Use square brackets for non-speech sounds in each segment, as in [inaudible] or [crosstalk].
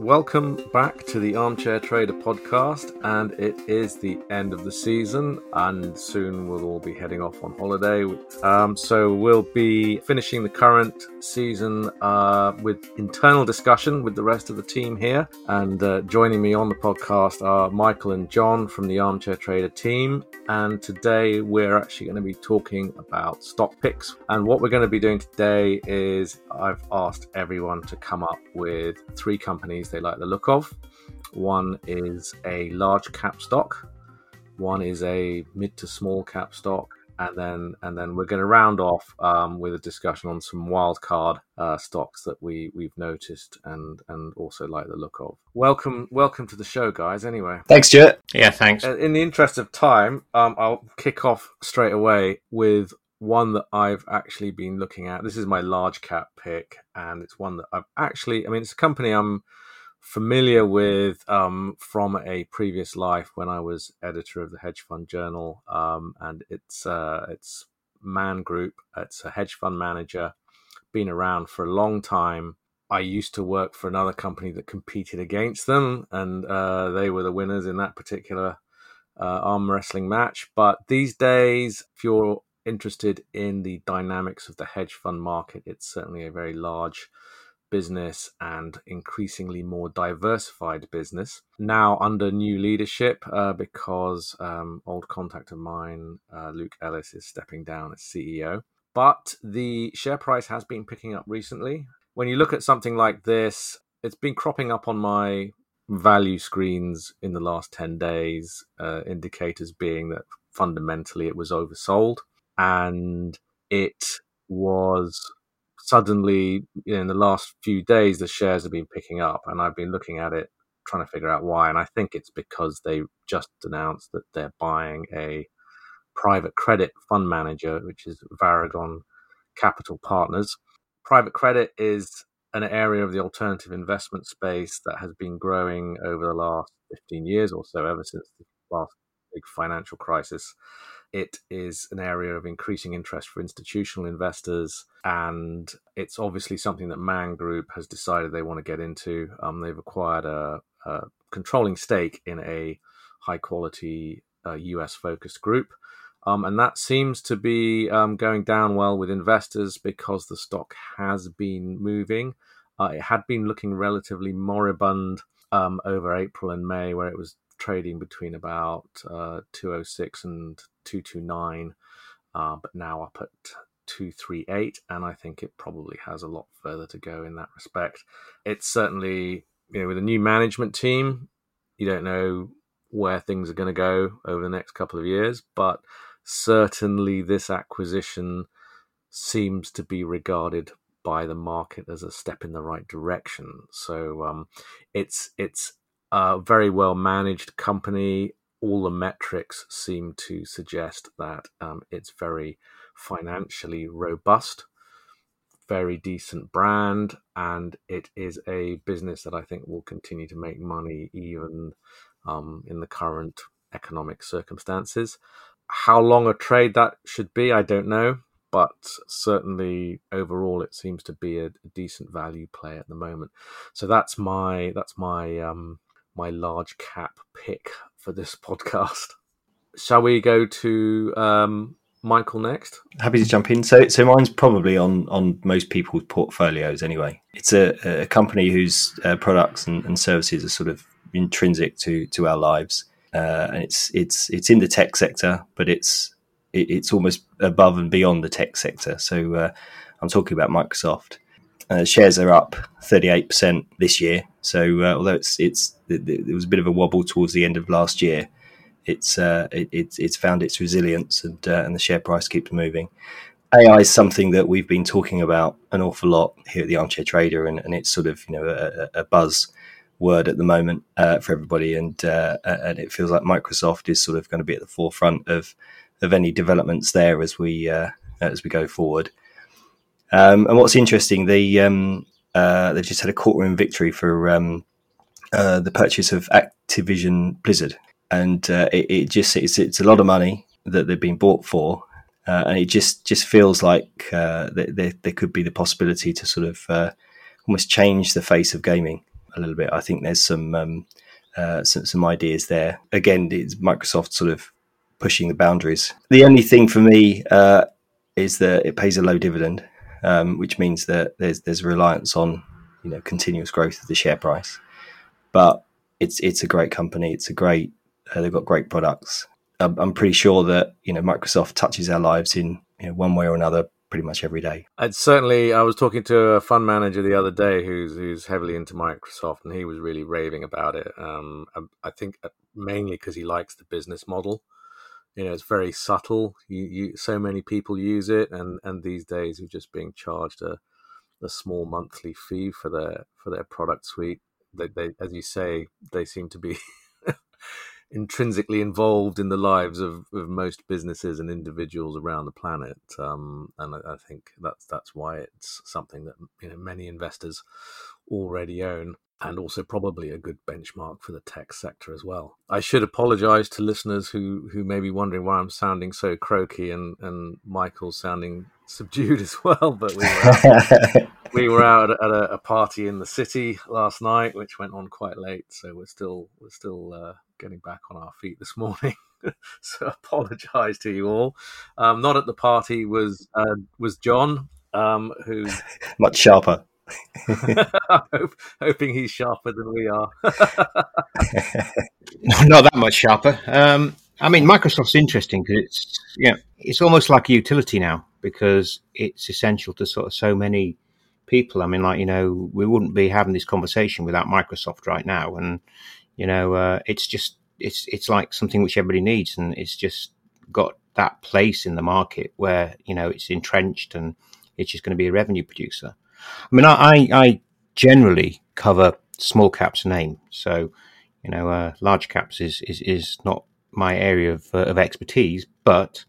Welcome back to the Armchair Trader podcast, and it is the end of the season, and soon we'll all be heading off on holiday. Um, so we'll be finishing the current season uh, with internal discussion with the rest of the team here, and uh, joining me on the podcast are Michael and John from the Armchair Trader team. And today we're actually going to be talking about stock picks. And what we're going to be doing today is I've asked everyone to come up with three companies companies they like the look of. One is a large cap stock, one is a mid to small cap stock, and then and then we're going to round off um, with a discussion on some wild card uh, stocks that we we've noticed and and also like the look of. Welcome welcome to the show, guys. Anyway, thanks, Stuart. Yeah, thanks. Uh, in the interest of time, um, I'll kick off straight away with one that I've actually been looking at. This is my large cap pick, and it's one that I've actually. I mean, it's a company I'm familiar with um, from a previous life when I was editor of the Hedge Fund Journal, um, and it's uh, it's Man Group. It's a hedge fund manager, been around for a long time. I used to work for another company that competed against them, and uh, they were the winners in that particular uh, arm wrestling match. But these days, if you're interested in the dynamics of the hedge fund market, it's certainly a very large business and increasingly more diversified business. Now under new leadership, uh, because um, old contact of mine, uh, Luke Ellis, is stepping down as CEO. But the share price has been picking up recently. When you look at something like this, it's been cropping up on my value screens in the last 10 days, uh, indicators being that fundamentally it was oversold and it was suddenly in the last few days the shares have been picking up and i've been looking at it trying to figure out why and i think it's because they just announced that they're buying a private credit fund manager which is varagon capital partners. Private credit is an area of the alternative investment space that has been growing over the last 15 years or so ever since the last big financial crisis it is an area of increasing interest for institutional investors, and it's obviously something that Man Group has decided they want to get into. Um, they've acquired a, a, controlling stake in a high quality uh, US focused group. Um, and that seems to be um, going down well with investors because the stock has been moving. Uh, it had been looking relatively moribund um, over April and May, where it was trading between about uh, 206 and 229, uh, but now up at 238, and I think it probably has a lot further to go in that respect. It's certainly, you know, with a new management team, you don't know where things are going to go over the next couple of years, but certainly this acquisition seems to be regarded by the market as a step in the right direction. So um, it's it's a very well managed company all the metrics seem to suggest that um, it's very financially robust, very decent brand, and it is a business that I think will continue to make money even um, in the current economic circumstances. How long a trade that should be, I don't know, but certainly overall, it seems to be a, decent value play at the moment. So that's my that's my um, my large cap pick for this podcast. Shall we go to um, Michael next? Happy to jump in. So, so mine's probably on on most people's portfolios anyway. It's a, a company whose uh, products and, and, services are sort of intrinsic to to our lives, uh, and it's it's it's in the tech sector, but it's it, it's almost above and beyond the tech sector. So, uh, I'm talking about Microsoft. Uh, shares are up 38% this year. So uh, although it's it's there was a bit of a wobble towards the end of last year, it's uh, it, it's it's found its resilience and uh, and the share price keeps moving. AI is something that we've been talking about an awful lot here at the Armchair Trader, and, and it's sort of you know a, a buzz word at the moment uh, for everybody, and uh, and it feels like Microsoft is sort of going to be at the forefront of of any developments there as we as we go forward. Um, and what's interesting, they um, uh, they just had a courtroom victory for um, uh, the purchase of Activision Blizzard, and uh, it, it, just it's, it's a lot of money that they've been bought for, uh, and it just just feels like uh, there, there, could be the possibility to sort of uh, almost change the face of gaming. a little bit. I think there's some um, some, some ideas there. Again, it's Microsoft sort of pushing the boundaries. The only thing for me is that it pays a low dividend, um, which means that there's there's reliance on you know continuous growth of the share price. But it's it's a great company. It's a great. Uh, they've got great products. I'm, I'm pretty sure that you know Microsoft touches our lives in you know, one way or another pretty much every day. I'd certainly. I was talking to a fund manager the other day who's who's heavily into Microsoft, and he was really raving about it. Um, I, I think uh, mainly because he likes the business model. You know, it's very subtle. You, you, so many people use it, and and these days you're just being charged a a small monthly fee for their for their product suite. They, they as you say, they seem to be [laughs] intrinsically involved in the lives of, of most businesses and individuals around the planet. Um, and I, I, think that's that's why it's something that you know many investors already own and also probably a good benchmark for the tech sector as well. I should apologize to listeners who, who may be wondering why I'm sounding so croaky and, and Michael's sounding [laughs] subdued as well. But we were out, we were [laughs] out at, a, a, party in the city last night, which went on quite late. So we're still we're still uh, getting back on our feet this morning. [laughs] so [laughs] apologise to you all. Um, not at the party was uh, was John, um, who [laughs] much sharper. hope, hoping he's sharper than we are. Not that much sharper. Um, I mean, Microsoft's interesting because it's yeah, you know, it's almost like a utility now because it's essential to sort of so many people. I mean, like you know, we wouldn't be having this conversation without Microsoft right now, and you know, uh, it's just it's it's like something which everybody needs, and it's just got that place in the market where you know it's entrenched and it's just going to be a revenue producer. I mean, I I generally cover small caps name, so you know, uh, large caps is is is not my area of uh, of expertise, but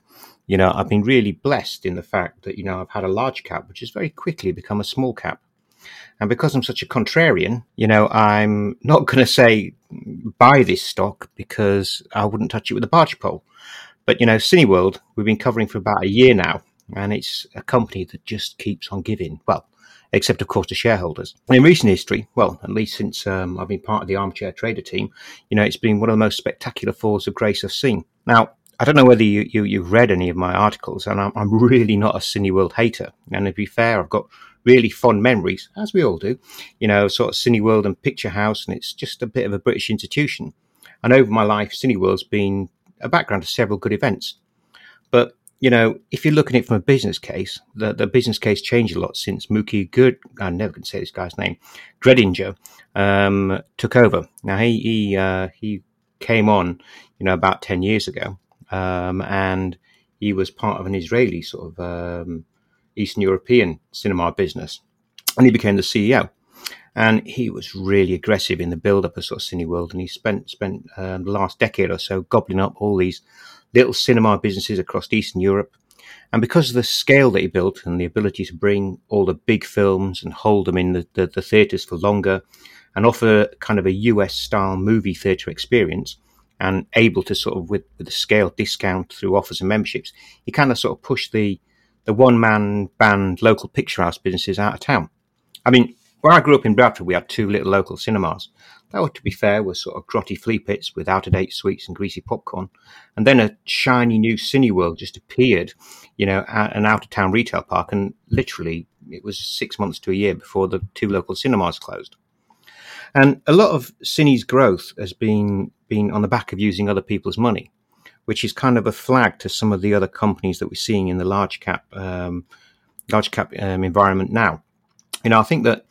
you know, I've been really blessed in the fact that you know I've had a large cap which has very quickly become a small cap. And because I'm such a contrarian, you know, I'm not going to say buy this stock because I wouldn't touch it with a barge pole. But, you know, Cineworld, we've been covering for about a year now, and it's a company that just keeps on giving. Well, except, of course, to shareholders. In recent history, well, at least since um, I've been part of the armchair trader team, you know, it's been one of the most spectacular falls of grace I've seen. Now, I don't know whether you, you, have read any of my articles, and I'm, I'm really not a Cineworld hater. And to be fair, I've got really fond memories, as we all do, you know, sort of Cineworld and Picture House, and it's just a bit of a British institution. And over my life, Cineworld's been a background to several good events. But, you know, if you're looking at it from a business case, the, the business case changed a lot since Mookie Good, I never can say this guy's name, Greidinger, um, took over. Now, he, he, uh, he came on, you know, about 10 years ago, um, and he was part of an Israeli sort of um, Eastern European cinema business, and he became the CEO. And he was really aggressive in the build-up of sort of Cineworld, and he spent spent um, the last decade or so gobbling up all these little cinema businesses across Eastern Europe. And because of the scale that he built and the ability to bring all the big films and hold them in the, the, the theatres for longer and offer kind of a US style movie theatre experience and able to sort of with, with the scale discount through offers and memberships, he kind of sort of pushed the the one man band local picture house businesses out of town. I mean, where I grew up in Bradford, we had two little local cinemas. That, to be fair, were sort of grotty flea pits with out of date sweets and greasy popcorn. And then a shiny new Cineworld just appeared, you know, at an out of town retail park. And literally, it was six months to a year before the two local cinemas closed. And a lot of Cine's growth has been, been on the back of using other people's money which is kind of a flag to some of the other companies that we're seeing in the large cap um, large cap um, environment now. You know, I think that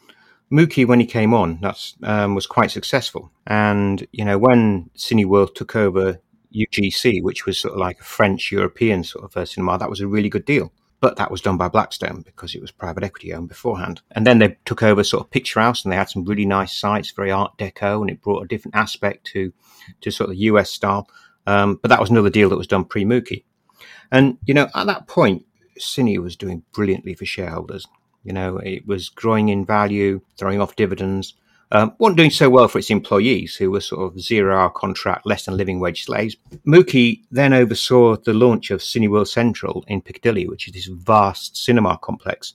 Mookie, when he came on, that's um, was quite successful. And you know, when Cineworld took over UGC, which was sort of like a French European sort of uh, cinema, that was a really good deal. But that was done by Blackstone because it was private equity owned beforehand. And then they took over sort of Picture House, and they had some really nice sites, very Art Deco, and it brought a different aspect to to sort of the US style. Um, but that was another deal that was done pre Mookie. And, you know, at that point, Cine was doing brilliantly for shareholders. You know, it was growing in value, throwing off dividends. Um, wasn't doing so well for its employees, who were sort of zero hour contract, less than living wage slaves. Mookie then oversaw the launch of Cineworld Central in Piccadilly, which is this vast cinema complex,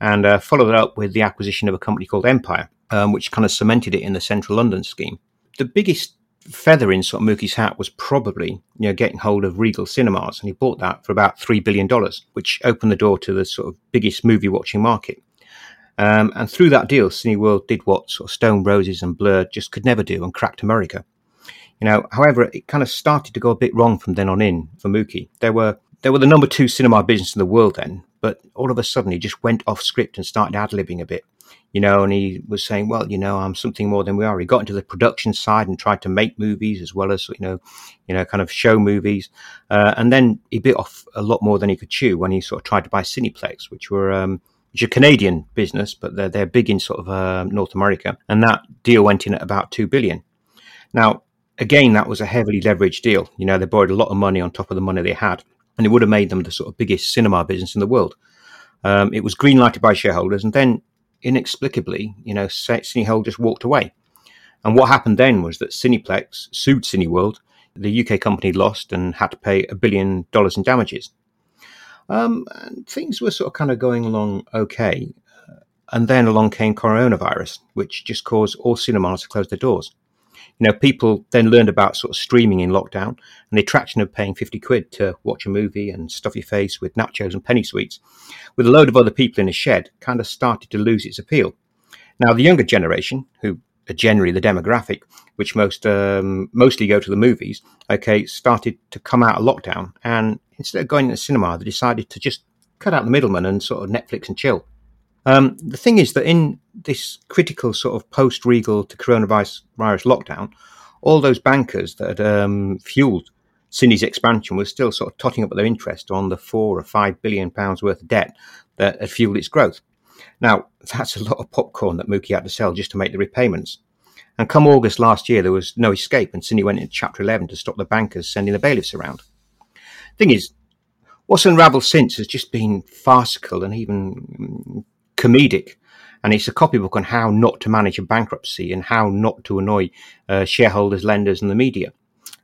and uh, followed it up with the acquisition of a company called Empire. um, which kind of cemented it in the central London scheme. The biggest feather in sort of Mookie's hat was probably you know getting hold of Regal Cinemas, and he bought that for about three billion dollars, which opened the door to the sort of biggest movie watching market. Um, and through that deal, Cineworld did what sort of Stone Roses and Blur just could never do and cracked America. You know, however, it kind of started to go a bit wrong from then on in for Mookie. There were there were the number two cinema business in the world then, but all of a sudden he just went off script and started ad libbing a bit you know, and he was saying, well, you know, I'm something more than we are. He got into the production side and tried to make movies as well as, you know, you know, kind of show movies. Uh, and then he bit off a lot more than he could chew when he sort of tried to buy Cineplex, which were, um, which are a Canadian business, but they're, they're big in sort of uh, North America. And that deal went in at about 2 billion. Now, again, that was a heavily leveraged deal. You know, they borrowed a lot of money on top of the money they had, and it would have made them the sort of biggest cinema business in the world. Um, it was green lighted by shareholders, and then inexplicably, you know, Cineworld just walked away. And what happened then was that Cineplex sued Cineworld. The UK company lost and had to pay a billion dollars in damages. Um, and things were sort of kind of going along okay. And then along came coronavirus, which just caused all cinemas to close their doors you know, people then learned about sort of streaming in lockdown and the attraction of paying 50 quid to watch a movie and stuff your face with nachos and penny sweets with a load of other people in a shed kind of started to lose its appeal. Now, the younger generation, who are generally the demographic, which most um, mostly go to the movies, okay, started to come out of lockdown. And instead of going to the cinema, they decided to just cut out the middleman and sort of Netflix and chill. Um, the thing is that in this critical sort of post Regal to coronavirus lockdown, all those bankers that um, fueled Cine's expansion were still sort of totting up their interest on the four or five billion pounds worth of debt that had fueled its growth. Now, that's a lot of popcorn that Mookie had to sell just to make the repayments. And come August last year, there was no escape, and Cine went into Chapter 11 to stop the bankers sending the bailiffs around. Thing is, what's unravelled since has just been farcical and even comedic. And it's a copybook on how not to manage a bankruptcy and how not to annoy uh, shareholders, lenders, and the media.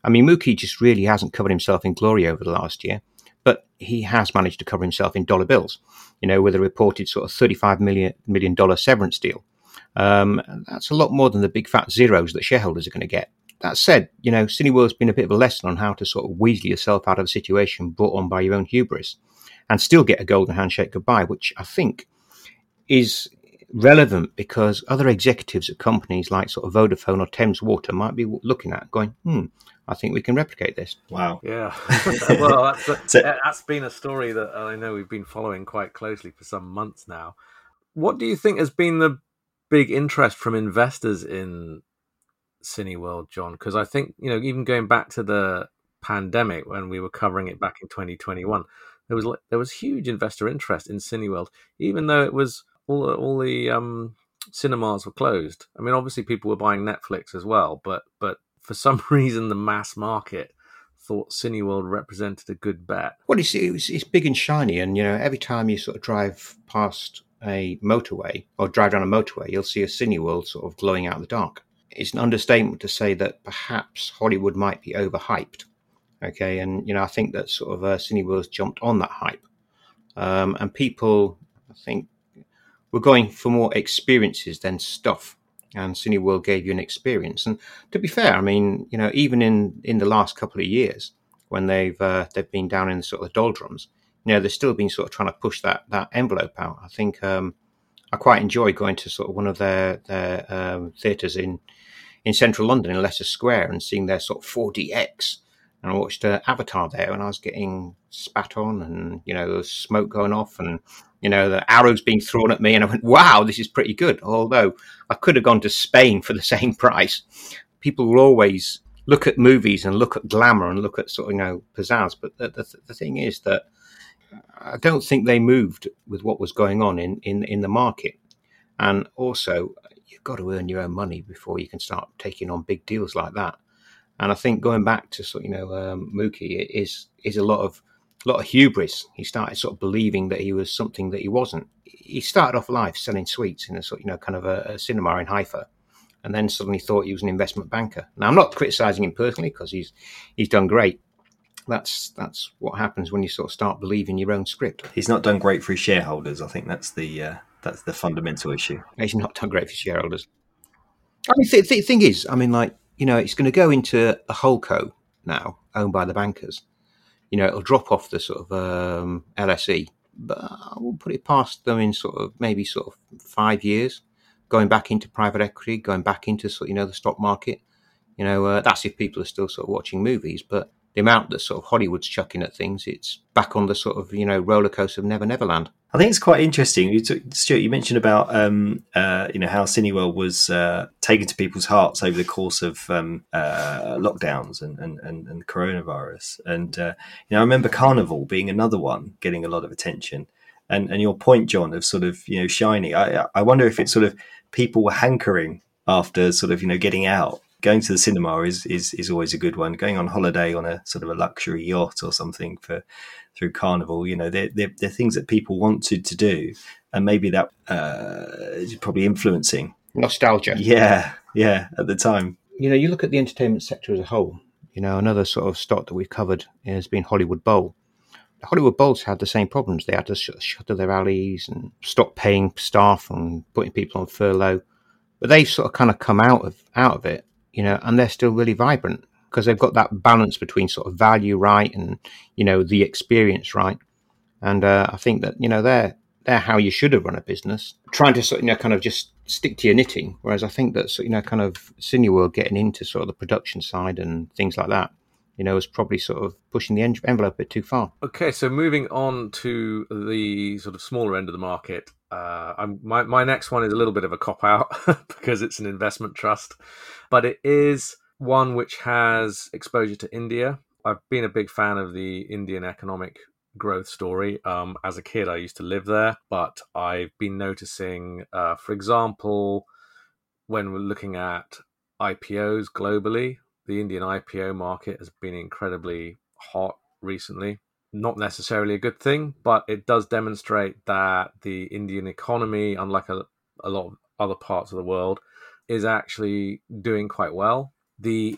I mean, Mookie just really hasn't covered himself in glory over the last year, but he has managed to cover himself in dollar bills, you know, with a reported sort of $35 million, million severance deal. Um, that's a lot more than the big fat zeros that shareholders are going to get. That said, you know, Cineworld's been a bit of a lesson on how to sort of weasel yourself out of a situation brought on by your own hubris and still get a golden handshake goodbye, which I think is relevant because other executives at companies like sort of Vodafone or Thames Water might be looking at going, hmm, I think we can replicate this. Wow. Yeah. [laughs] well, that's, a, [laughs] that's been a story that I know we've been following quite closely for some months now. What do you think has been the big interest from investors in Cineworld, John? Because I think, you know, even going back to the pandemic when we were covering it back in 2021, there was there was huge investor interest in Cineworld, even though it was all all the um, cinemas were closed. I mean, obviously people were buying Netflix as well, but but for some [laughs] reason the mass market thought Cineworld represented a good bet. Well, it's, it's, it's big and shiny, and you know every time you sort of drive past a motorway or drive down a motorway, you'll see a Cineworld sort of glowing out in the dark. It's an understatement to say that perhaps Hollywood might be overhyped. Okay, and you know I think that sort of uh, Cineworld's jumped on that hype, um, and people I think we're going for more experiences than stuff. And Cineworld gave you an experience. And to be fair, I mean, you know, even in, in the last couple of years, when they've uh, they've been down in the sort of doldrums, you know, they've still been sort of trying to push that that envelope out. I think um, I quite enjoy going to sort of one of their their um, theatres in in central London in Leicester Square and seeing their sort of 4DX. And I watched uh, Avatar there, and I was getting spat on, and you know, there was smoke going off, and you know, the arrows being thrown at me, and I went, "Wow, this is pretty good." Although I could have gone to Spain for the [laughs] same price. People will always look at movies and look at glamour and look at sort of you know pizzazz, but the, the, the thing is that I don't think they moved with what was going on in in in the market, and also you've got to earn your own money before you can start taking on big deals like that. And I think going back to sort you know um, Mookie is is a lot of a lot of hubris. He started sort of believing that he was something that he wasn't. He started off life selling sweets in a sort, you know, kind of a, a cinema in Haifa, and then suddenly thought he was an investment banker. Now, I'm not criticizing him personally because he's he's done great. That's that's what happens when you sort of start believing your own script. He's not done great for his shareholders. I think that's the uh, that's the fundamental issue. He's not done great for shareholders. I mean, the th- thing is, I mean, like you know, it's going to go into a holdco now, owned by the bankers. You know, it'll drop off the sort of um, LSE, but I will put it past them in sort of maybe sort of five years, going back into private equity, going back into sort of, you know the stock market. You know, uh, that's if people are still sort of watching movies, but the amount that sort of Hollywood's chucking at things, it's back on the sort of you know roller coaster of Never Never Land. I think it's quite interesting. You took, Stuart, you mentioned about um, uh, you know how Cineworld was uh, taken to people's hearts over the course of um, uh, lockdowns and, and, and, and, coronavirus, and uh, you know I remember Carnival being another one getting a lot of attention. And and your point, John, of sort of you know shiny. I I wonder if it's sort of people were hankering after sort of you know getting out going to the cinema is, is is always a good one. Going on holiday on a sort of a luxury yacht or something for through Carnival, you know, they're, they're, they're things that people wanted to do, and maybe that uh, is probably influencing nostalgia. Yeah, yeah, at the time. You know, you look at the entertainment sector as a whole. You know, another sort of stock that we've covered has been Hollywood Bowl. The Hollywood Bowls had the same problems. They had to sh- shutter their alleys and stop paying staff and putting people on furlough. But they've sort of kind of come out of out of it you know, and they're still really vibrant because they've got that balance between sort of value right and you know the experience right. And uh, I think that you know they're they're how you should have run a business, trying to sort you know kind of just stick to your knitting. Whereas I think that you know kind of Cineworld getting into sort of the production side and things like that you know, is probably sort of pushing the envelope a bit too far. Okay, so moving on to the sort of smaller end of the market, uh, my my next one is a little bit of a cop out [laughs] because it's an investment trust, but it is one which has exposure to India. I've been a big fan of the Indian economic growth story. Um, as a kid, I used to live there, but I've been noticing, uh, for example, when we're looking at IPOs globally, the Indian IPO market has been incredibly hot recently not necessarily a good thing, but it does demonstrate that the Indian economy, unlike a, a lot of other parts of the world, is actually doing quite well. The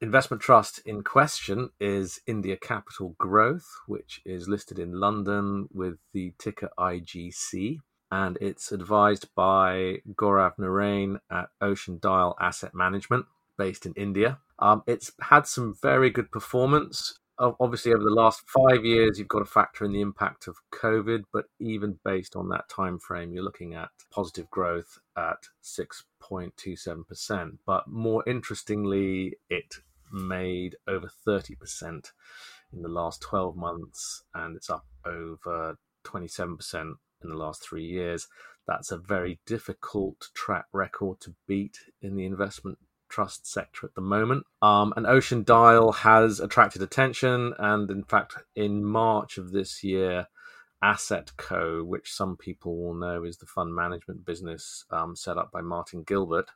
investment trust in question is India Capital Growth, which is listed in London with the ticker IGC. And it's advised by Gaurav Narain at Ocean Dial Asset Management, based in India. Um, it's had some very good performance. Obviously over the last five years you've got to factor in the impact of covid but even based on that time frame you're looking at positive growth at 6.27% but more interestingly it made over 30% in the last 12 months and it's up over 27% in the last three years. That's a very difficult track record to beat in the investment trust sector at the moment. Um, and Ocean Dial has attracted attention, and in fact, in March of this year, Asset Co, which some people will know is the fund management business um, set up by Martin Gilbert,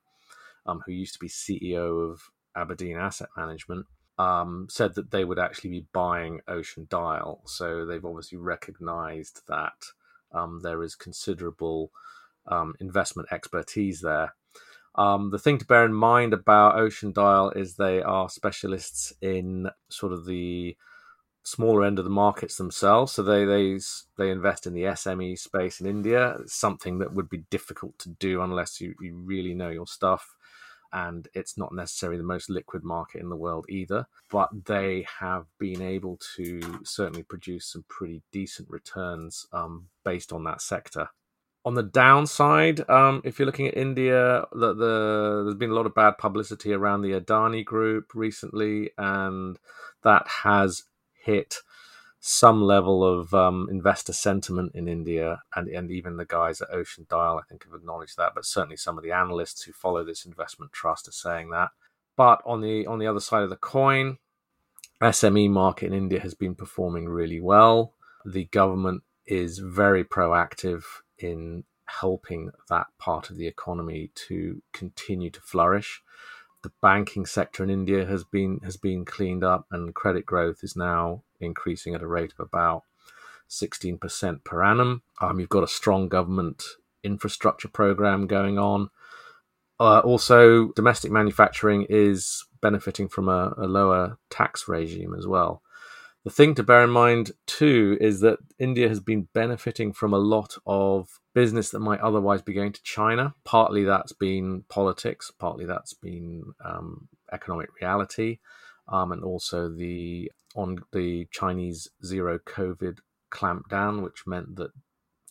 um, who used to be CEO of Aberdeen Asset Management, um, said that they would actually be buying Ocean Dial. So they've obviously recognized that um, there is considerable um, investment expertise there. Um, the thing to bear in mind about Ocean Dial is they are specialists in sort of the smaller end of the markets themselves. So they they they invest in the SME space in India. It's something that would be difficult to do unless you, you really know your stuff. And it's not necessarily the most liquid market in the world either. But they have been able to certainly produce some pretty decent returns um, based on that sector on the downside, um, if you're looking at India, the, the, there's been a lot of bad publicity around the Adani group recently, and that has hit some level of um, investor sentiment in India, and and even the guys at Ocean Dial, I think, have acknowledged that. But certainly, some of the analysts who follow this investment trust are saying that. But on the on the other side of the coin, SME market in India has been performing really well. The government is very proactive in helping that part of the economy to continue to flourish. The banking sector in India has been has been cleaned up, and credit growth is now increasing at a rate of about 16% per annum. Um, you've got a strong government infrastructure program going on. Uh, also, domestic manufacturing is benefiting from a, a lower tax regime as well The thing to bear in mind too is that India has been benefiting from a lot of business that might otherwise be going to China. Partly that's been politics, partly that's been um, economic reality, um, and also the on the Chinese zero COVID clampdown, which meant that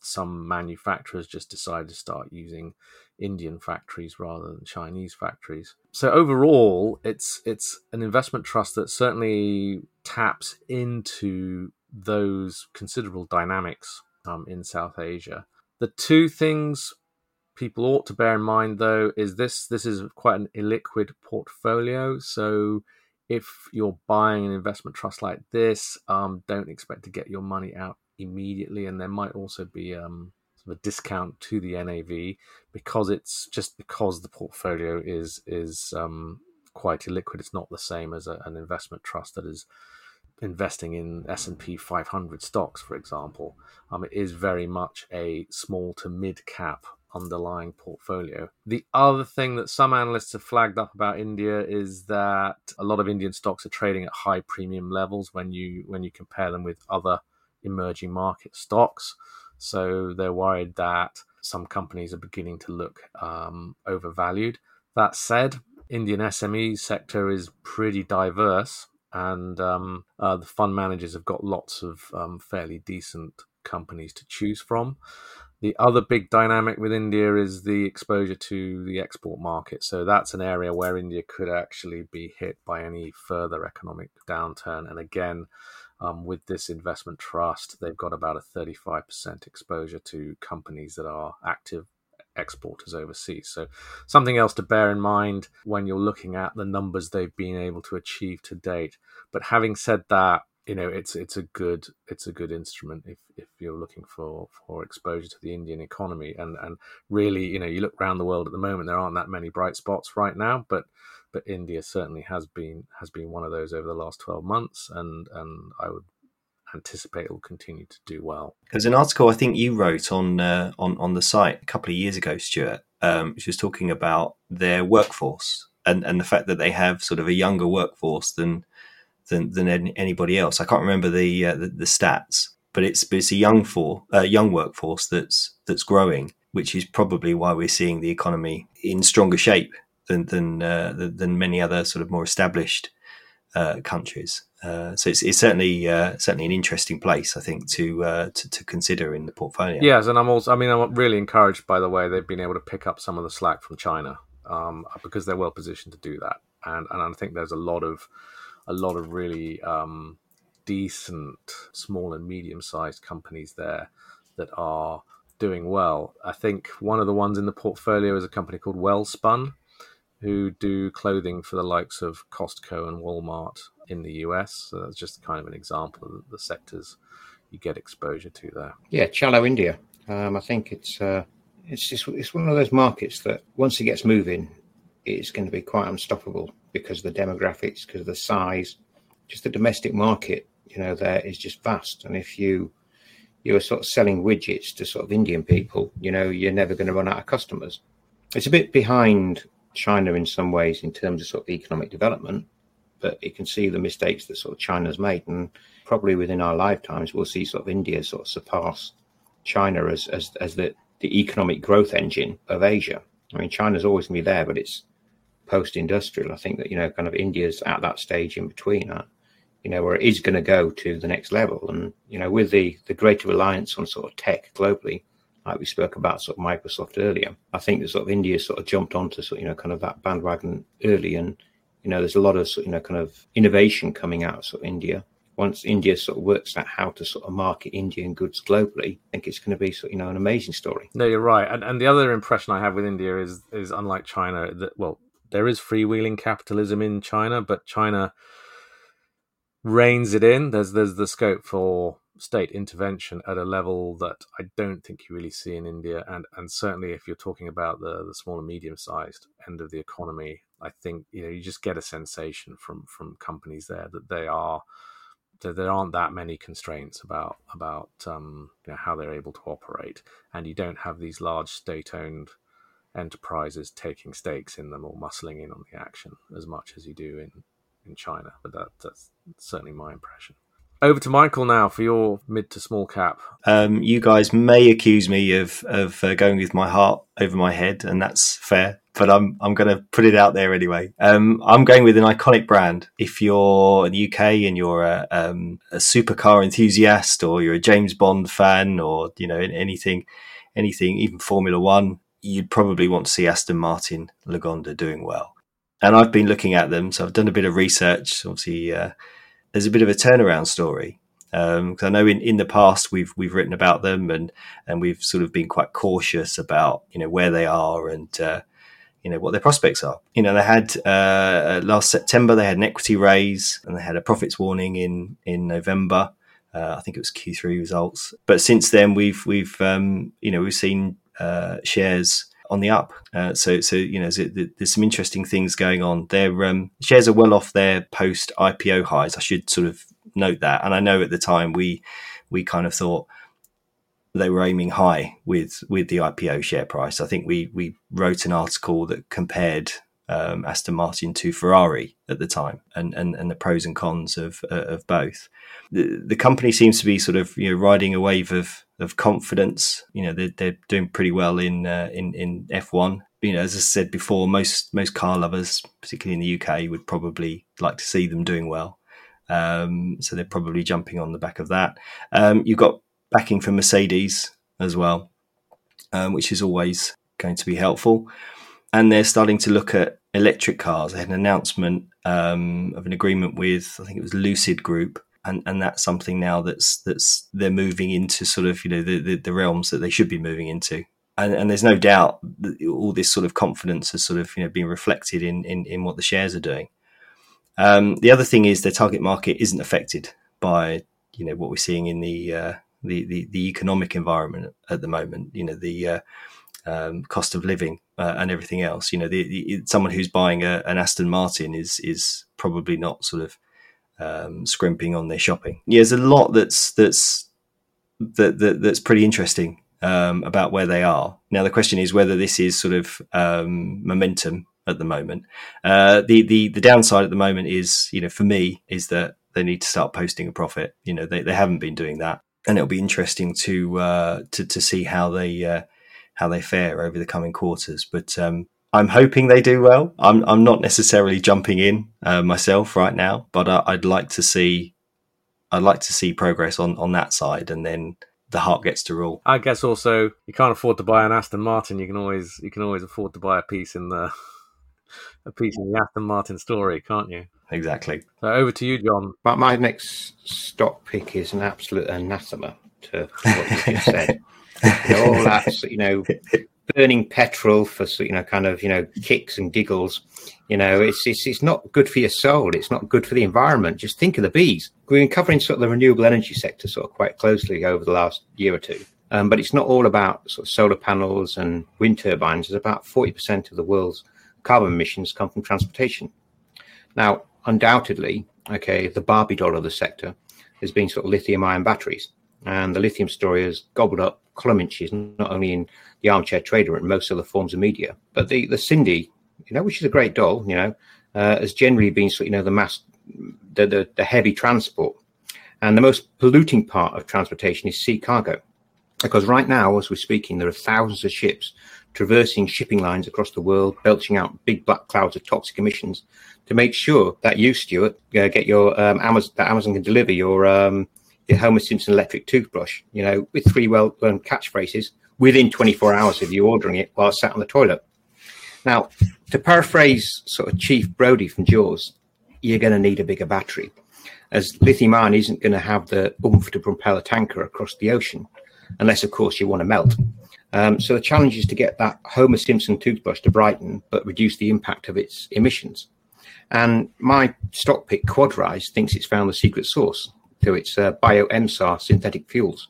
some manufacturers just decided to start using Indian factories rather than Chinese factories. So overall, it's it's an investment trust that certainly taps into those considerable dynamics um, in South Asia. The two things people ought to bear in mind, though, is this this is quite an illiquid portfolio. So if you're buying an investment trust like this, um, don't expect to get your money out immediately, and there might also be um, a discount to the NAV because it's just because the portfolio is is um, quite illiquid. It's not the same as a, an investment trust that is investing in S and P 500 stocks, for example. Um, it is very much a small to mid cap underlying portfolio. The other thing that some analysts have flagged up about India is that a lot of Indian stocks are trading at high premium levels when you when you compare them with other emerging market stocks. So they're worried that some companies are beginning to look um, overvalued. That said, Indian SME sector is pretty diverse, and um, uh, the fund managers have got lots of um, fairly decent companies to choose from. The other big dynamic with India is the exposure to the export market. So that's an area where India could actually be hit by any further economic downturn. And again, um, with this investment trust, they've got about a 35% exposure to companies that are active exporters overseas. So, something else to bear in mind when you're looking at the numbers they've been able to achieve to date. But having said that, you know it's it's a good it's a good instrument if, if you're looking for for exposure to the Indian economy and and really you know you look around the world at the moment there aren't that many bright spots right now but but India certainly has been has been one of those over the last 12 months and and I would anticipate it will continue to do well. There's an article I think you wrote on uh, on on the site a couple of years ago Stuart um, which was talking about their workforce and and the fact that they have sort of a younger workforce than than than anybody else. I can't remember the uh, the, the, stats, but it's it's a young for uh, young workforce that's that's growing, which is probably why we're seeing the economy in stronger shape than than uh, than many other sort of more established uh, countries. Uh, so it's, it's certainly uh, certainly an interesting place, I think, to, to, to consider in the portfolio. Yes, and I'm also I mean I'm really encouraged by the way they've been able to pick up some of the slack from China um, because they're well positioned to do that, and and I think there's a lot of a lot of really um, decent small and medium sized companies there that are doing well. I think one of the ones in the portfolio is a company called Welspun, who do clothing for the likes of Costco and Walmart in the US. So that's just kind of an example of the sectors you get exposure to there. Yeah, Chalo India. Um, I think it's uh, it's just it's one of those markets that once it gets moving, it's going to be quite unstoppable because of the demographics, because of the size, just the domestic market. You know, there is just vast, and if you you are sort of selling widgets to sort of Indian people, you know, you're never going to run out of customers. It's a bit behind China in some ways in terms of sort of economic development, but you can see the mistakes that sort of China's made, and probably within our lifetimes we'll see sort of India sort of surpass China as as as the the economic growth engine of Asia. I mean, China's always going to be there, but it's post-industrial. I think that you know, kind of India's at that stage in between that, you know, where it is going to go to the next level. And you know, with the the greater reliance on sort of tech globally, like we spoke about sort of Microsoft earlier, I think that sort of India sort of jumped onto sort of, you know kind of that bandwagon early, and you know, there's a lot of sort of, you know kind of innovation coming out of sort of India. Once India sort of works out how to sort of market Indian goods globally, I think it's going to be sort of, you know an amazing story. No, you're right. And, and the other impression I have with India is is unlike China that well, there is freewheeling capitalism in China, but China reins it in. There's there's the scope for state intervention at a level that I don't think you really see in India, and and certainly if you're talking about the the small and medium sized end of the economy, I think you know you just get a sensation from from companies there that they are that there aren't that many constraints about about um, you know, how they're able to operate, and you don't have these large state owned enterprises taking stakes in them or muscling in on the action as much as you do in, in China. But that, that's certainly my impression. Over to Michael now for your mid to small cap. Um, you guys may accuse me of of uh, going with my heart over my head, and that's fair. But I'm I'm going to put it out there anyway. Um, I'm going with an iconic brand. If you're in the UK and you're a, um, a supercar enthusiast, or you're a James Bond fan, or you know anything, anything, even Formula One, you'd probably want to see Aston Martin Lagonda doing well. And I've been looking at them, so I've done a bit of research. Obviously. Uh, there's a bit of a turnaround story. Because um, I know in, in the past we've we've written about them and and we've sort of been quite cautious about you know where they are and uh, you know what their prospects are. You know they had uh, last September they had an equity raise and they had a profits warning in in November. Uh, I think it was Q3 results. But since then we've we've um, you know we've seen uh, shares on the up. Uh, so, so you know, there's some interesting things going on. Their um, shares are well off their post IPO highs. I should sort of note that. And I know at the time we we kind of thought they were aiming high with with the IPO share price. I think we we wrote an article that compared um, Aston Martin to Ferrari at the time, and, and, and the pros and cons of uh, of both. The, the company seems to be sort of you know riding a wave of of confidence. You know they're, they're doing pretty well in uh, in in F one. You know, as I said before, most most car lovers, particularly in the UK, would probably like to see them doing well. Um, so they're probably jumping on the back of that. Um, you've got backing from Mercedes as well, um, which is always going to be helpful and they're starting to look at electric cars. They had an announcement um, of an agreement with, I think it was Lucid Group, and, and that's something now that's that's they're moving into sort of you know the, the, the realms that they should be moving into. And, and there's no doubt that all this sort of confidence has sort of you know been reflected in in, in what the shares are doing. Um, the other thing is their target market isn't affected by you know what we're seeing in the uh, the, the, the economic environment at the moment. You know the uh, um, cost of living uh, and everything else. You know, the, the, someone who's buying a, an Aston Martin is is probably not sort of um, scrimping on their shopping. Yeah, there's a lot that's that's that, that that's pretty interesting um, about where they are. Now the question is whether this is sort of um, momentum at the moment. Uh, the the the downside at the moment is, you know, for me, is that they need to start posting a profit. You know, they, they haven't been doing that, and it'll be interesting to uh, to to see how they uh, how they fare over the coming quarters. But um, I'm hoping they do well. I'm I'm not necessarily jumping in uh, myself right now, but I, would like to see I'd like to see progress on on that side, and then the heart gets to rule. I guess also you can't afford to buy an Aston Martin. You can always you can always afford to buy a piece in the [laughs] a piece in the Aston Martin story, can't you? Exactly. So over to you, John. But my next stock pick is an absolute anathema to what you just said. [laughs] You know, all [laughs] that, you know, burning petrol for you know, kind of you know, kicks and giggles. You know, it's, it's it's not good for your soul. It's not good for the environment. Just think of the bees. We've been covering sort of the renewable energy sector sort of quite closely over the last year or two. Um, but it's not all about sort of solar panels and wind turbines. It's about 40% of the world's carbon emissions come from transportation. Now, undoubtedly, okay, the Barbie doll of the sector has been sort of lithium ion batteries. And the lithium story has gobbled up column inches, not only in the armchair trader and most other forms of media, but the, the Cindy, you know, which is a great doll, you know, uh, has generally been, you know, the mass, the, the, the heavy transport. And the most polluting part of transportation is sea cargo. Because right now, as we're speaking, there are thousands of ships traversing shipping lines across the world, belching out big black clouds of toxic emissions to make sure that you, Stuart, uh, get your um, Amazon, that Amazon can deliver your um, the Homer Simpson electric toothbrush, you know, with three well learned catchphrases within 24 hours of you ordering it while sat on the toilet. Now, to paraphrase sort of Chief Brody from Jaws, you're going to need a bigger battery, as lithium ion isn't going to have the oomph to propel a tanker across the ocean, unless, of course, you want to melt. Um, so the challenge is to get that Homer Simpson toothbrush to brighten, but reduce the impact of its emissions. And my stock pick Quadrise thinks it's found the secret sauce to its uh, bio-MSAR synthetic fuels,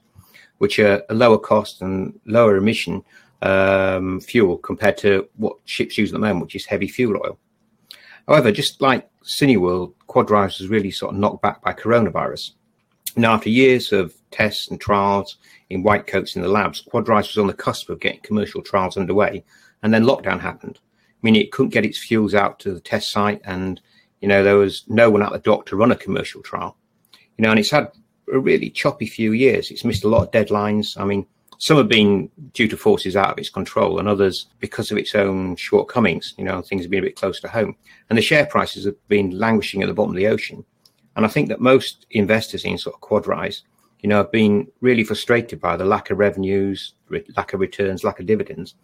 which are a lower cost and lower emission um, fuel compared to what ships use at the moment, which is heavy fuel oil. However, just like Cineworld, Quadrise was really sort of knocked back by coronavirus. Now, after years of tests and trials in white coats in the labs, Quadrise was on the cusp of getting commercial trials underway, and then lockdown happened. Meaning it couldn't get its fuels out to the test site, and you know there was no one at the dock to run a commercial trial You know, and it's had a really choppy few years. It's missed a lot of deadlines. I mean, some have been due to forces out of its control, and others because of its own shortcomings. You know, things have been a bit close to home, and the share prices have been languishing at the bottom of the ocean. And I think that most investors in sort of Quadrise, you know, have been really frustrated by the lack of revenues, lack of returns, lack of dividends.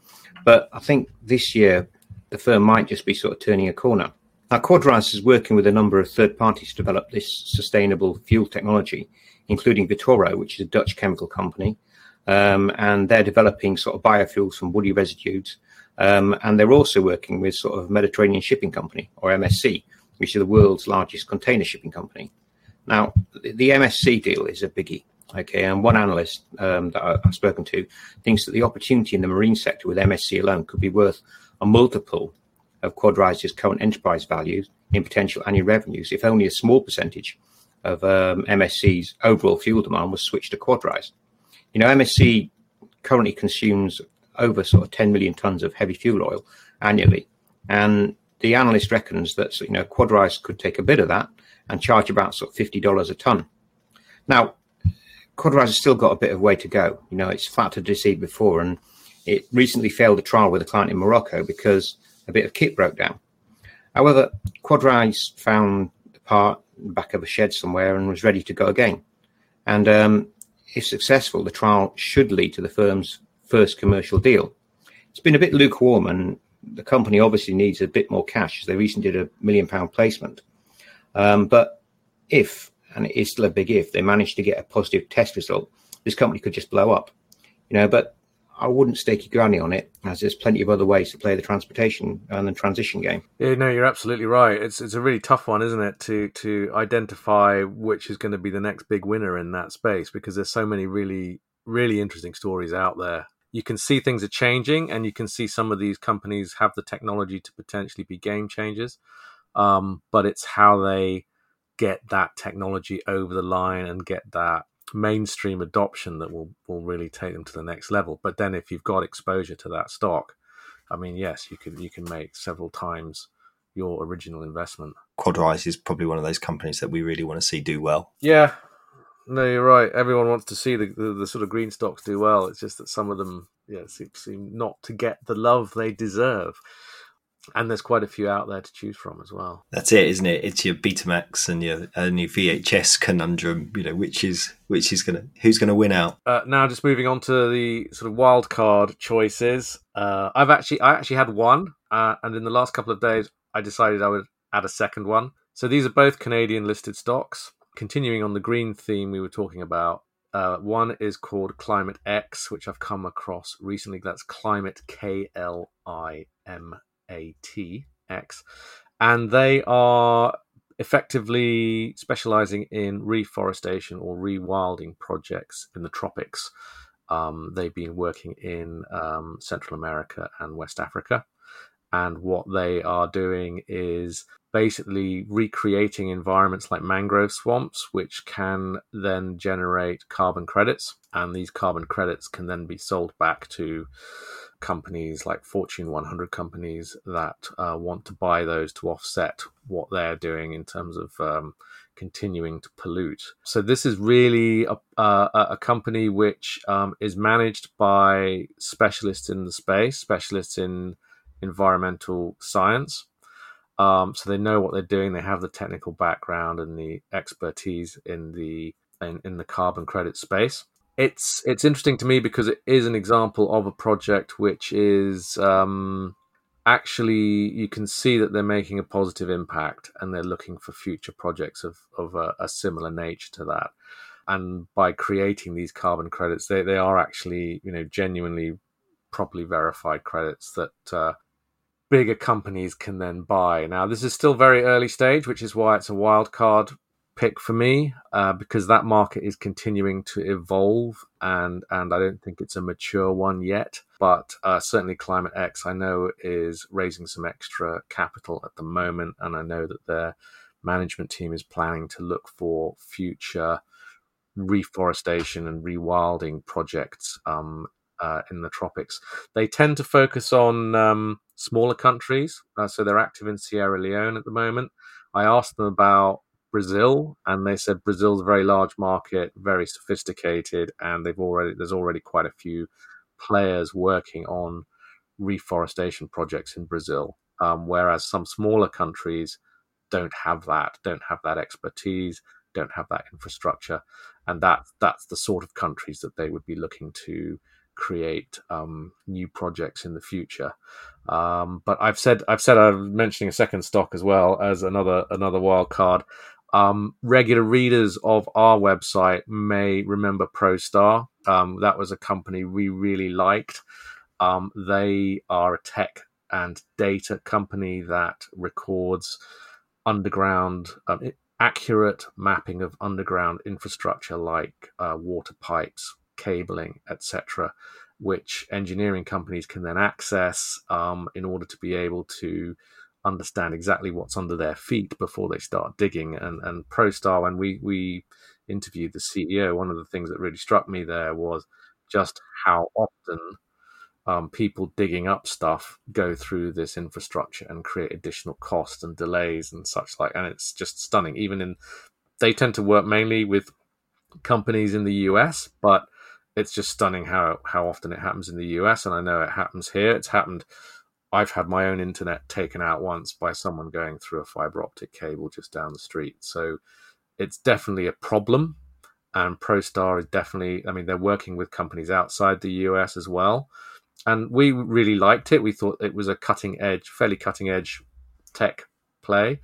But I think this year the firm might just be sort of turning a corner. Now, Quadrise is working with a number of third parties to develop this sustainable fuel technology, including Vertoro, which is a Dutch chemical company, um, and they're developing sort of biofuels from woody residues. Um, and they're also working with sort of Mediterranean Shipping Company or MSC, which is the world's largest container shipping company. Now, the MSC deal is a biggie. Okay, and one analyst um, that I've spoken to thinks that the opportunity in the marine sector with MSC alone could be worth a multiple of Quadrise's current enterprise values in potential annual revenues if only a small percentage of um, MSC's overall fuel demand was switched to Quadrise. You know, MSC currently consumes over sort of 10 million tons of heavy fuel oil annually, and the analyst reckons that you know Quadrise could take a bit of that and charge about sort of fifty dollars a ton. Now, Quadrise has still got a bit of way to go. You know, it's flattered to see before, and it recently failed a trial with a client in Morocco because a bit of kit broke down. However, Quadrise found the part in the back of a shed somewhere and was ready to go again. And um, if successful, the trial should lead to the firm's first commercial deal. It's been a bit lukewarm, and the company obviously needs a bit more cash. As they recently did a million pound placement. Um, but if, and it is still a big if, they manage to get a positive test result, this company could just blow up. You know, but I wouldn't stake your granny on it, as there's plenty of other ways to play the transportation and the transition game. Yeah, no, you're absolutely right. It's it's a really tough one, isn't it, to to identify which is going to be the next big winner in that space because there's so many really really interesting stories out there. You can see things are changing, and you can see some of these companies have the technology to potentially be game changers. Um, but it's how they get that technology over the line and get that mainstream adoption that will will really take them to the next level. But then if you've got exposure to that stock, I mean, yes, you can you can make several times your original investment. Quadrise is probably one of those companies that we really want to see do well. Yeah, no, you're right. Everyone wants to see the, the, the sort of green stocks do well. It's just that some of them, yeah, seem, seem not to get the love they deserve and there's quite a few out there to choose from as well. That's it, isn't it? It's your Betamax and your and your VHS conundrum. You know, which is which is gonna who's gonna win out. Uh, now, just moving on to the sort of wild card choices. Uh, I've actually I actually had one, uh, and in the last couple of days, I decided I would add a second one. So these are both Canadian listed stocks. Continuing on the green theme we were talking about, uh, one is called Klimat X, which I've come across recently. That's Climate K L I M ATX, and they are effectively specializing in reforestation or rewilding projects in the tropics. Um, they've been working in um, Central America and West Africa. And what they are doing is basically recreating environments like mangrove swamps, which can then generate carbon credits. And these carbon credits can then be sold back to companies like Fortune 100 companies that uh, want to buy those to offset what they're doing in terms of um, continuing to pollute. So this is really a, a, company which um, is managed by specialists in the space, specialists in environmental science. Um, so they know what they're doing. They have the technical background and the expertise in the in, in the carbon credit space it's it's interesting to me because it is an example of a project which is um, actually you can see that they're making a positive impact and they're looking for future projects of of a, a similar nature to that. And by creating these carbon credits, they they are actually you know genuinely properly verified credits that. Uh, bigger companies can then buy. Now, this is still very early stage, which is why it's a wild card pick for me uh, because that market is continuing to evolve and and I don't think it's a mature one yet. But uh, certainly, Klimat X I know is raising some extra capital at the moment, and I know that their management team is planning to look for future reforestation and rewilding projects um, uh, in the tropics. They tend to focus on um, smaller countries, uh, so they're active in Sierra Leone at the moment. I asked them about Brazil, and they said Brazil's a very large market, very sophisticated, and they've already there's already quite a few players working on reforestation projects in Brazil, um, whereas some smaller countries don't have that, don't have that expertise, don't have that infrastructure, and that that's the sort of countries that they would be looking to create um, new projects in the future. Um, but I've said I've said I'm mentioning a second stock as well as another another wild card. Um, regular readers of our website may remember ProStar. Um, that was a company we really liked. Um, they are a tech and data company that records underground, um, accurate mapping of underground infrastructure like uh, water pipes, cabling, etc., which engineering companies can then access um, in order to be able to understand exactly what's under their feet before they start digging. And, and ProStar, when we, we interviewed the CEO, one of the things that really struck me there was just how often um, people digging up stuff go through this infrastructure and create additional costs and delays and such like. And it's just stunning. Even in, they tend to work mainly with companies in the US, but it's just stunning how how often it happens in the US, and I know it happens here. It's happened. I've had my own internet taken out once by someone going through a fiber optic cable just down the street. So it's definitely a problem. And ProStar is definitely, I mean, they're working with companies outside the US as well. And we really liked it. We thought it was a cutting edge, fairly cutting edge tech play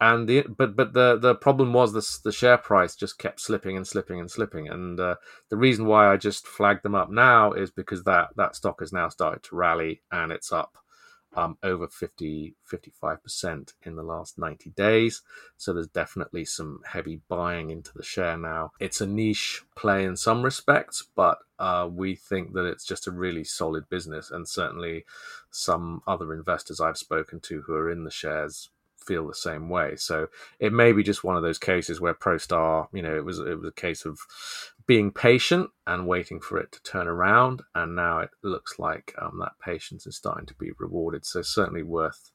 and the but but the the problem was the the share price just kept slipping and slipping and slipping and uh, the reason why I just flagged them up now is because that that stock has now started to rally and it's up um, over 50 55% in the last 90 days so there's definitely some heavy buying into the share now it's a niche play in some respects but uh, we think that it's just a really solid business and certainly some other investors I've spoken to who are in the shares feel the same way. So it may be just one of those cases where ProStar, you know, it was it was a case of being patient and waiting for it to turn around, and now it looks like um, that patience is starting to be rewarded. So certainly worth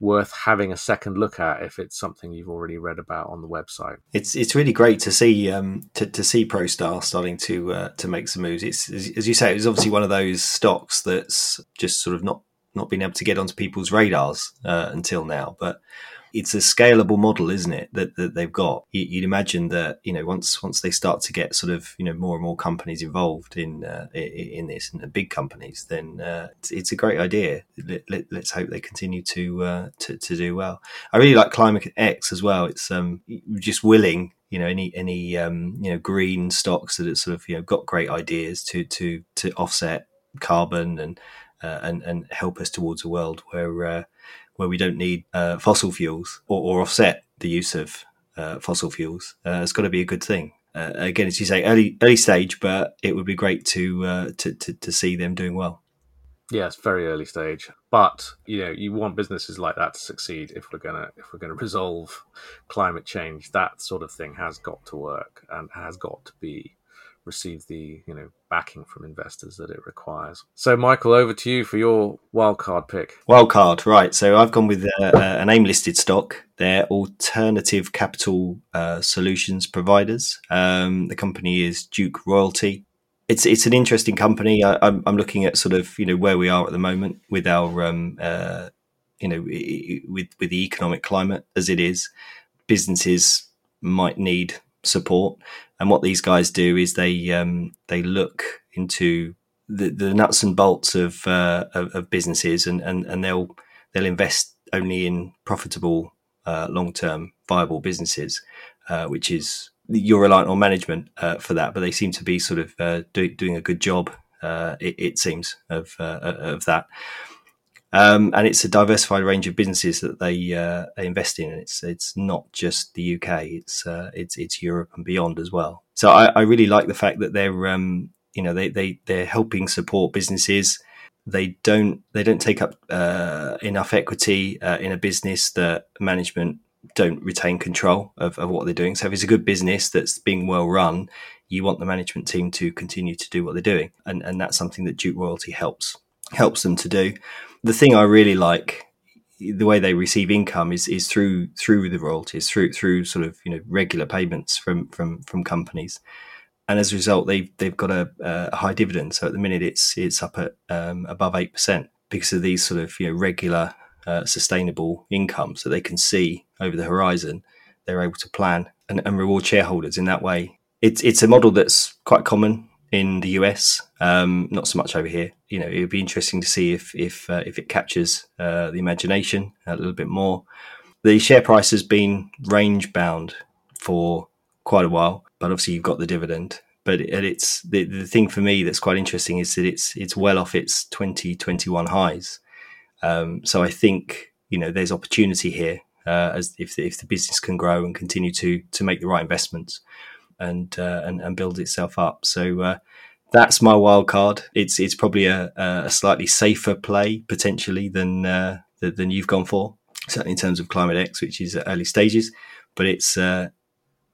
worth having a second look at if it's something you've already read about on the website. It's it's really great to see um, to, to see ProStar starting to uh, to make some moves. It's as you say, it's obviously one of those stocks that's just sort of not not been able to get onto people's radars uh, until now. But it's a scalable model, isn't it? That, that they've got. You'd imagine that you know once once they start to get sort of you know more and more companies involved in uh, in this and the big companies, then uh, it's, a great idea. Let, us hope they continue to, uh, to to do well. I really like Klimat X as well. It's um just willing you know any any um, you know green stocks that have sort of you know got great ideas to to to offset carbon and uh, and and help us towards a world where uh, where we don't need uh, fossil fuels or, or, offset the use of uh, fossil fuels. Uh, it's got to be a good thing. Uh, again, as you say, early early stage, but it would be great to, to, to to see them doing well. Yes, very early stage, but you know you want businesses like that to succeed if we're gonna if we're gonna resolve climate change. That sort of thing has got to work and has got to be receive the you know backing from investors that it requires. So, Michael, over to you for your wildcard pick. Wildcard, right? So, I've gone with uh, uh, an AIM listed stock. They're alternative capital uh, solutions providers. Um, the company is Duke Royalty. It's it's an interesting company. I, am I'm looking at sort of you know where we are at the moment with our um, uh, you know with with the economic climate as it is. Businesses might need support. And what these guys do is they um, they look into the, the nuts and bolts of, uh, of, of businesses, and, and, and they'll they'll invest only in profitable, uh, long term viable businesses, uh, which is you're reliant on management uh, for that. But they seem to be sort of uh, do, doing a good job. Uh, it, it, seems of of that. Um, and it's a diversified range of businesses that they, uh, they invest in. It's it's not just the UK; it's uh, it's it's Europe and beyond as well. So I, I really like the fact that they're um, you know they they they're helping support businesses. They don't they don't take up uh, enough equity uh, in a business that management don't retain control of, of what they're doing. So if it's a good business that's being well run, you want the management team to continue to do what they're doing, and and that's something that Duke Royalty helps helps them to do the thing I really like the way they receive income is is through through the royalties, through through sort of you know regular payments from from from companies, and as a result, they've they've got a, a high dividend. So at the minute, it's it's up at um, above eight percent because of these sort of you know regular uh, sustainable incomes that they can see over the horizon. They're able to plan and, and reward shareholders in that way. It's it's a model that's quite common in the US, um, not so much over here. You know, it would be interesting to see if if uh, if it captures uh, the imagination a little bit more. The share price has been range bound for quite a while, but obviously you've got the dividend. But it's the, the thing for me that's quite interesting is that it's it's well off its 2021 highs. Um, so I think you know there's opportunity here uh, as if if the business can grow and continue to to make the right investments and uh, and, and build itself up. So uh, that's my wild card. It's it's probably a, a slightly safer play potentially than uh, than you've gone for, certainly in terms of Klimat X, which is at early stages. But it's uh,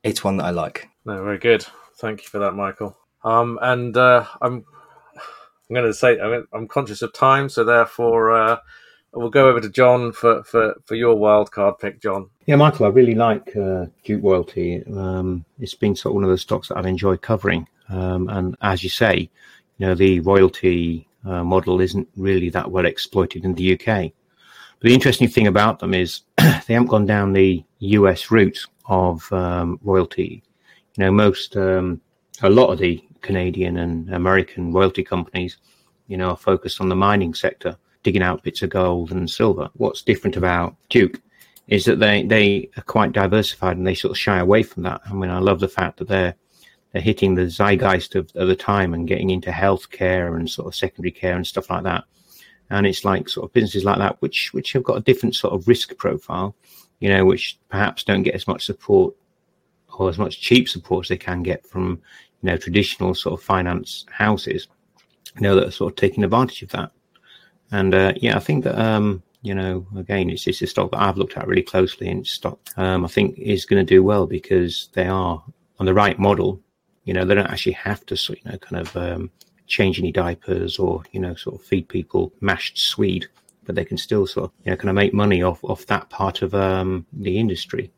it's one that I like. No, very good. Thank you for that, Michael. Um, and uh, I'm I'm going to say I'm, I'm conscious of time, so therefore uh, we'll go over to John for, for, for your wild card pick, John. Yeah, Michael, I really like uh, Duke Royalty. Um, it's been sort of one of the stocks that I've enjoyed covering. Um, and as you say, you know, the royalty uh, model isn't really that well exploited in the UK. But the interesting thing about them is [clears throat] they haven't gone down the US route of um, royalty. You know, most, um, a lot of the Canadian and American royalty companies, you know, are focused on the mining sector digging out bits of gold and silver. What's different about Duke is that they, they are quite diversified and they sort of shy away from that. I mean, I love the fact that they're they're hitting the zeitgeist of, of the time and getting into healthcare and sort of secondary care and stuff like that. And it's like sort of businesses like that, which which have got a different sort of risk profile, you know, which perhaps don't get as much support or as much cheap support as they can get from, you know, traditional sort of finance houses, you know, that are sort of taking advantage of that. And uh, yeah, I think that um, you know, again, it's, it's a stock that I've looked at really closely, and stock um, I think is going to do well because they are on the right model. You know, they don't actually have to, you know, kind of um, change any diapers or you know, sort of feed people mashed swede, but they can still sort of you know, kind of make money off off that part of um, the industry.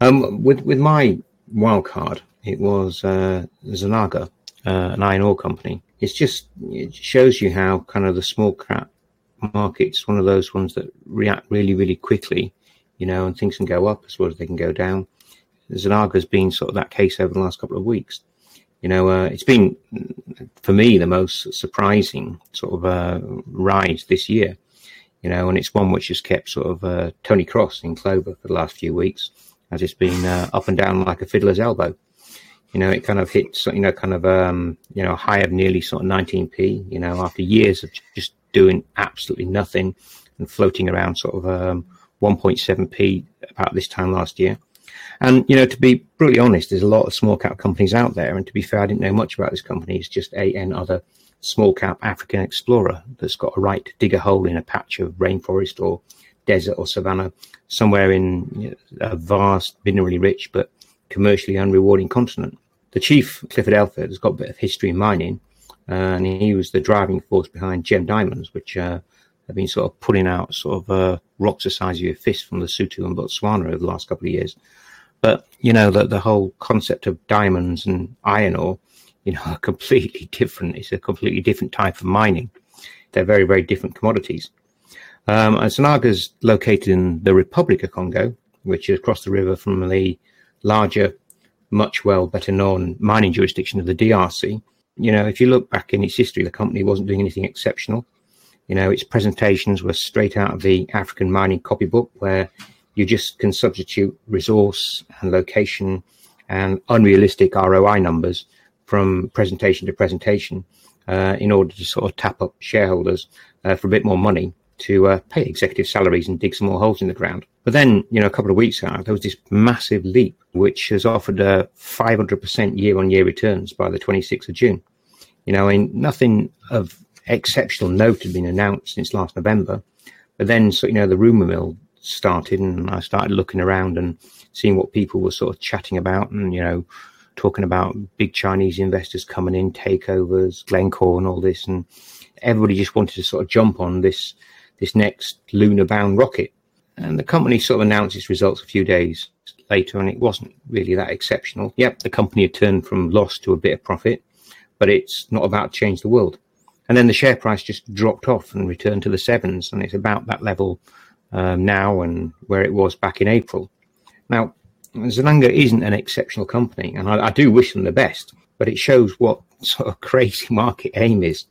Um, with with my wild card, it was uh, Zanaga, uh, an iron ore company. It's just it shows you how kind of the small cap market's one of those ones that react really, really quickly, you know, and things can go up as well as they can go down. Zanaga's been sort of that case over the last couple of weeks. You know, uh, it's been for me the most surprising sort of uh, ride this year. You know, and it's one which has kept sort of uh, Tony Cross in clover for the last few weeks, as it's been uh, up and down like a fiddler's elbow. You know, it kind of hits, you know, kind of, um, you know, high of nearly sort of 19p, you know, after years of just doing absolutely nothing and floating around sort of um, 1.7p about this time last year. And, you know, to be brutally honest, there's a lot of small cap companies out there. And to be fair, I didn't know much about this company. It's just a, an other small cap African explorer that's got a right to dig a hole in a patch of rainforest or desert or savannah somewhere in a vast, minerally rich, but commercially unrewarding continent. The chief, Clifford Elphick, has got a bit of history in mining and he was the driving force behind Gem Diamonds, which uh, have been sort of pulling out sort of uh, rocks the size of your fist from Lesotho and Botswana over the last couple of years. But you know the the whole concept of diamonds and iron ore, you know, [laughs] are completely different. It's a completely different type of mining. They're very very different commodities. Um, and Zanaga's located in the Republic of Congo, which is across the river from the larger, much well better known mining jurisdiction of the DRC you know, if you look back in its history, the company wasn't doing anything exceptional. You know, its presentations were straight out of the African mining copybook, where you just can substitute resource and location and unrealistic ROI numbers from presentation to presentation uh, in order to sort of tap up shareholders uh, for a bit more money to uh, pay executive salaries and dig some more holes in the ground. But then, you know, a couple of weeks ago, there was this massive leap, which has offered a 500% year on year returns by the 26th of June. You know, I and nothing of exceptional note had been announced since last November. But then, so, you know, the rumor mill started and I started looking around and seeing what people were sort of chatting about and, you know, talking about big Chinese investors coming in, takeovers, Glencore and all this. And everybody just wanted to sort of jump on this, this next lunar bound rocket. And the company sort of announced its results a few days later, and it wasn't really that exceptional. Yep, the company had turned from loss to a bit of profit, but it's not about to change the world. And then the share price just dropped off and returned to the sevens, and it's about that level um, now and where it was back in April. Now, Zanaga isn't an exceptional company, and I, I, do wish them the best, but it shows what [laughs] sort of crazy market AIM is.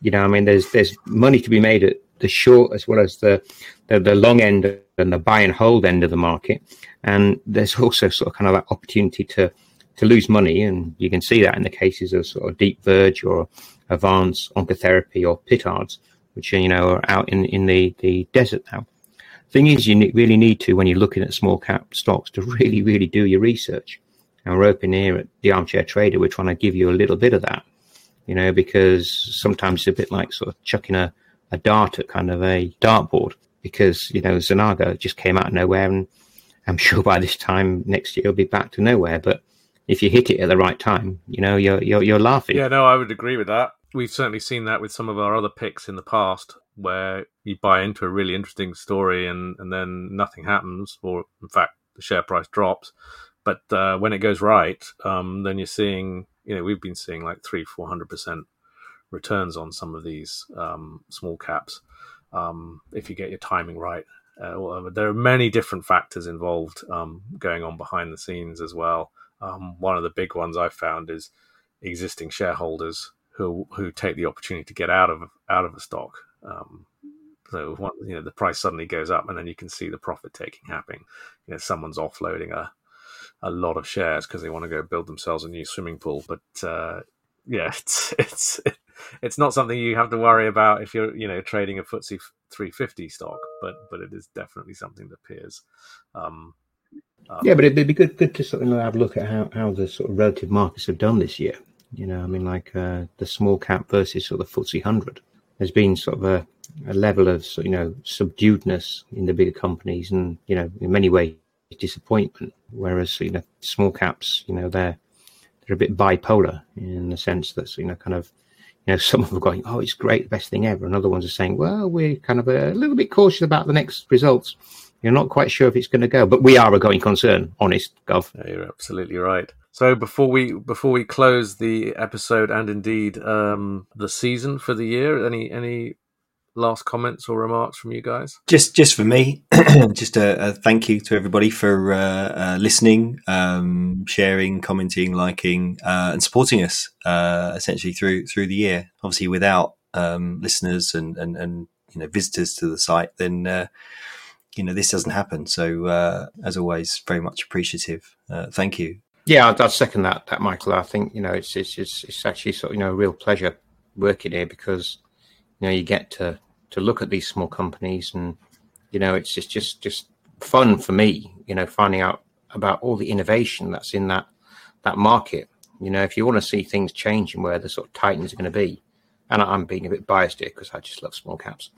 You know, I mean, there's there's money to be made at the short as well as the, the, the long end and the buy and hold end of the market, and there's also sort of kind of that opportunity to to lose money, and you can see that in the cases of sort of DeepVerge or Advanced Oncotherapy or Pittards, which are, you know are out in in the the desert now. Thing is, you really need to when you're looking at small cap stocks to really really do your research. And we're open here at the Armchair Trader. We're trying to give you a little bit of that, you know, because sometimes it's a bit like sort of chucking a, a dart at kind of a dartboard because, you know, Zanaga just came out of nowhere and I'm [laughs] sure by this time next year it'll be back to nowhere. But if you hit it at the right time, you know, you're, you're, you're laughing. Yeah, no, I would agree with that. We've certainly seen that with some of our other picks in the past where you buy into a really interesting story and, and then nothing happens, or in fact, the share price drops. But uh, when it goes right, um, then you're seeing, you know, we've been seeing like three, four hundred percent returns on some of these um, small caps um, if you get your timing right. Uh, there are many different factors involved um, going on behind the scenes as well. Um, one of the big ones I found is existing shareholders who who take the opportunity to get out of out of a stock. Um, so one, you know the price suddenly goes up, and then you can see the profit taking happening. You know, someone's offloading a a lot of shares because they want to go build themselves a new swimming pool. But uh, yeah, [laughs] it's it's it's not something you have to worry about if you're you know trading a FTSE 350 stock. But but it is definitely something that peers. Um, um, yeah, but it'd be good good to sort of have a look at how, how the sort of relative markets have done this year. You know, I mean, like uh, the small cap versus sort of the FTSE 100. There's been sort of a, a level of you know subduedness in the bigger companies, and you know, in many ways disappointment. Whereas you know small caps, you know they're they're a bit bipolar in the sense that you know kind of you know some of them are going, oh, it's great, the best thing ever, and other ones are saying, well, we're kind of a little bit cautious about the next results. You're not quite sure if it's going to go, but we are a going concern. Honest, Gov. Yeah, you're absolutely right. So before we before we close the episode and indeed um, the season for the year, any any last comments or remarks from you guys? Just, just for me, [clears throat] just a, a, thank you to everybody for uh, uh, listening, um, sharing, commenting, liking, uh, and supporting us uh, essentially through through the year. Obviously, without um, listeners and, and and you know visitors to the site, then uh, you know this doesn't happen. So, uh, as always, very much appreciative. thank you. Yeah, I'd, second that, that Michael. I think you know it's it's it's, it's actually sort of, you know a real pleasure working here because you know you get to to look at these small companies and you know it's just just just fun for me you know finding out about all the innovation that's in that that market you know if you want to see things changing where the sort of titans are going to be and I'm being a bit biased here because I just love small caps.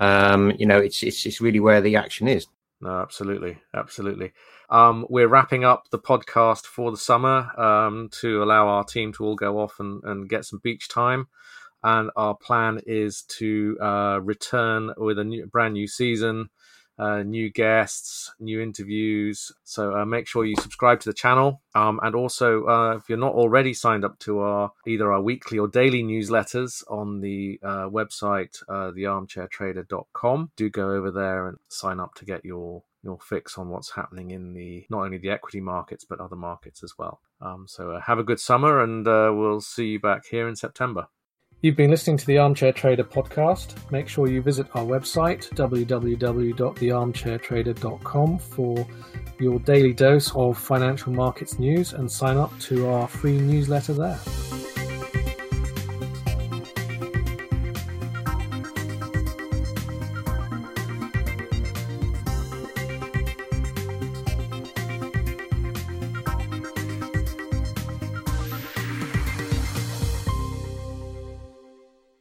Um, you know, it's, it's it's really where the action is. No, absolutely, absolutely. Um, we're wrapping up the podcast for the summer um, to allow our team to all go off and, and get some beach time and our plan is to uh, return with a new, brand new season, uh, new guests, new interviews. So uh, make sure you subscribe to the channel, um, and also uh, if you're not already signed up to our either our weekly or daily newsletters on the uh, website uh, thearmchairtrader.com, do go over there and sign up to get your your fix on what's happening in the not only the equity markets but other markets as well. Um, so uh, have a good summer, and we'll see you back here in September. You've been listening to the Armchair Trader podcast. Make sure you visit our website, www.thearmchairtrader.com, for your daily dose of financial markets news and sign up to our free newsletter there.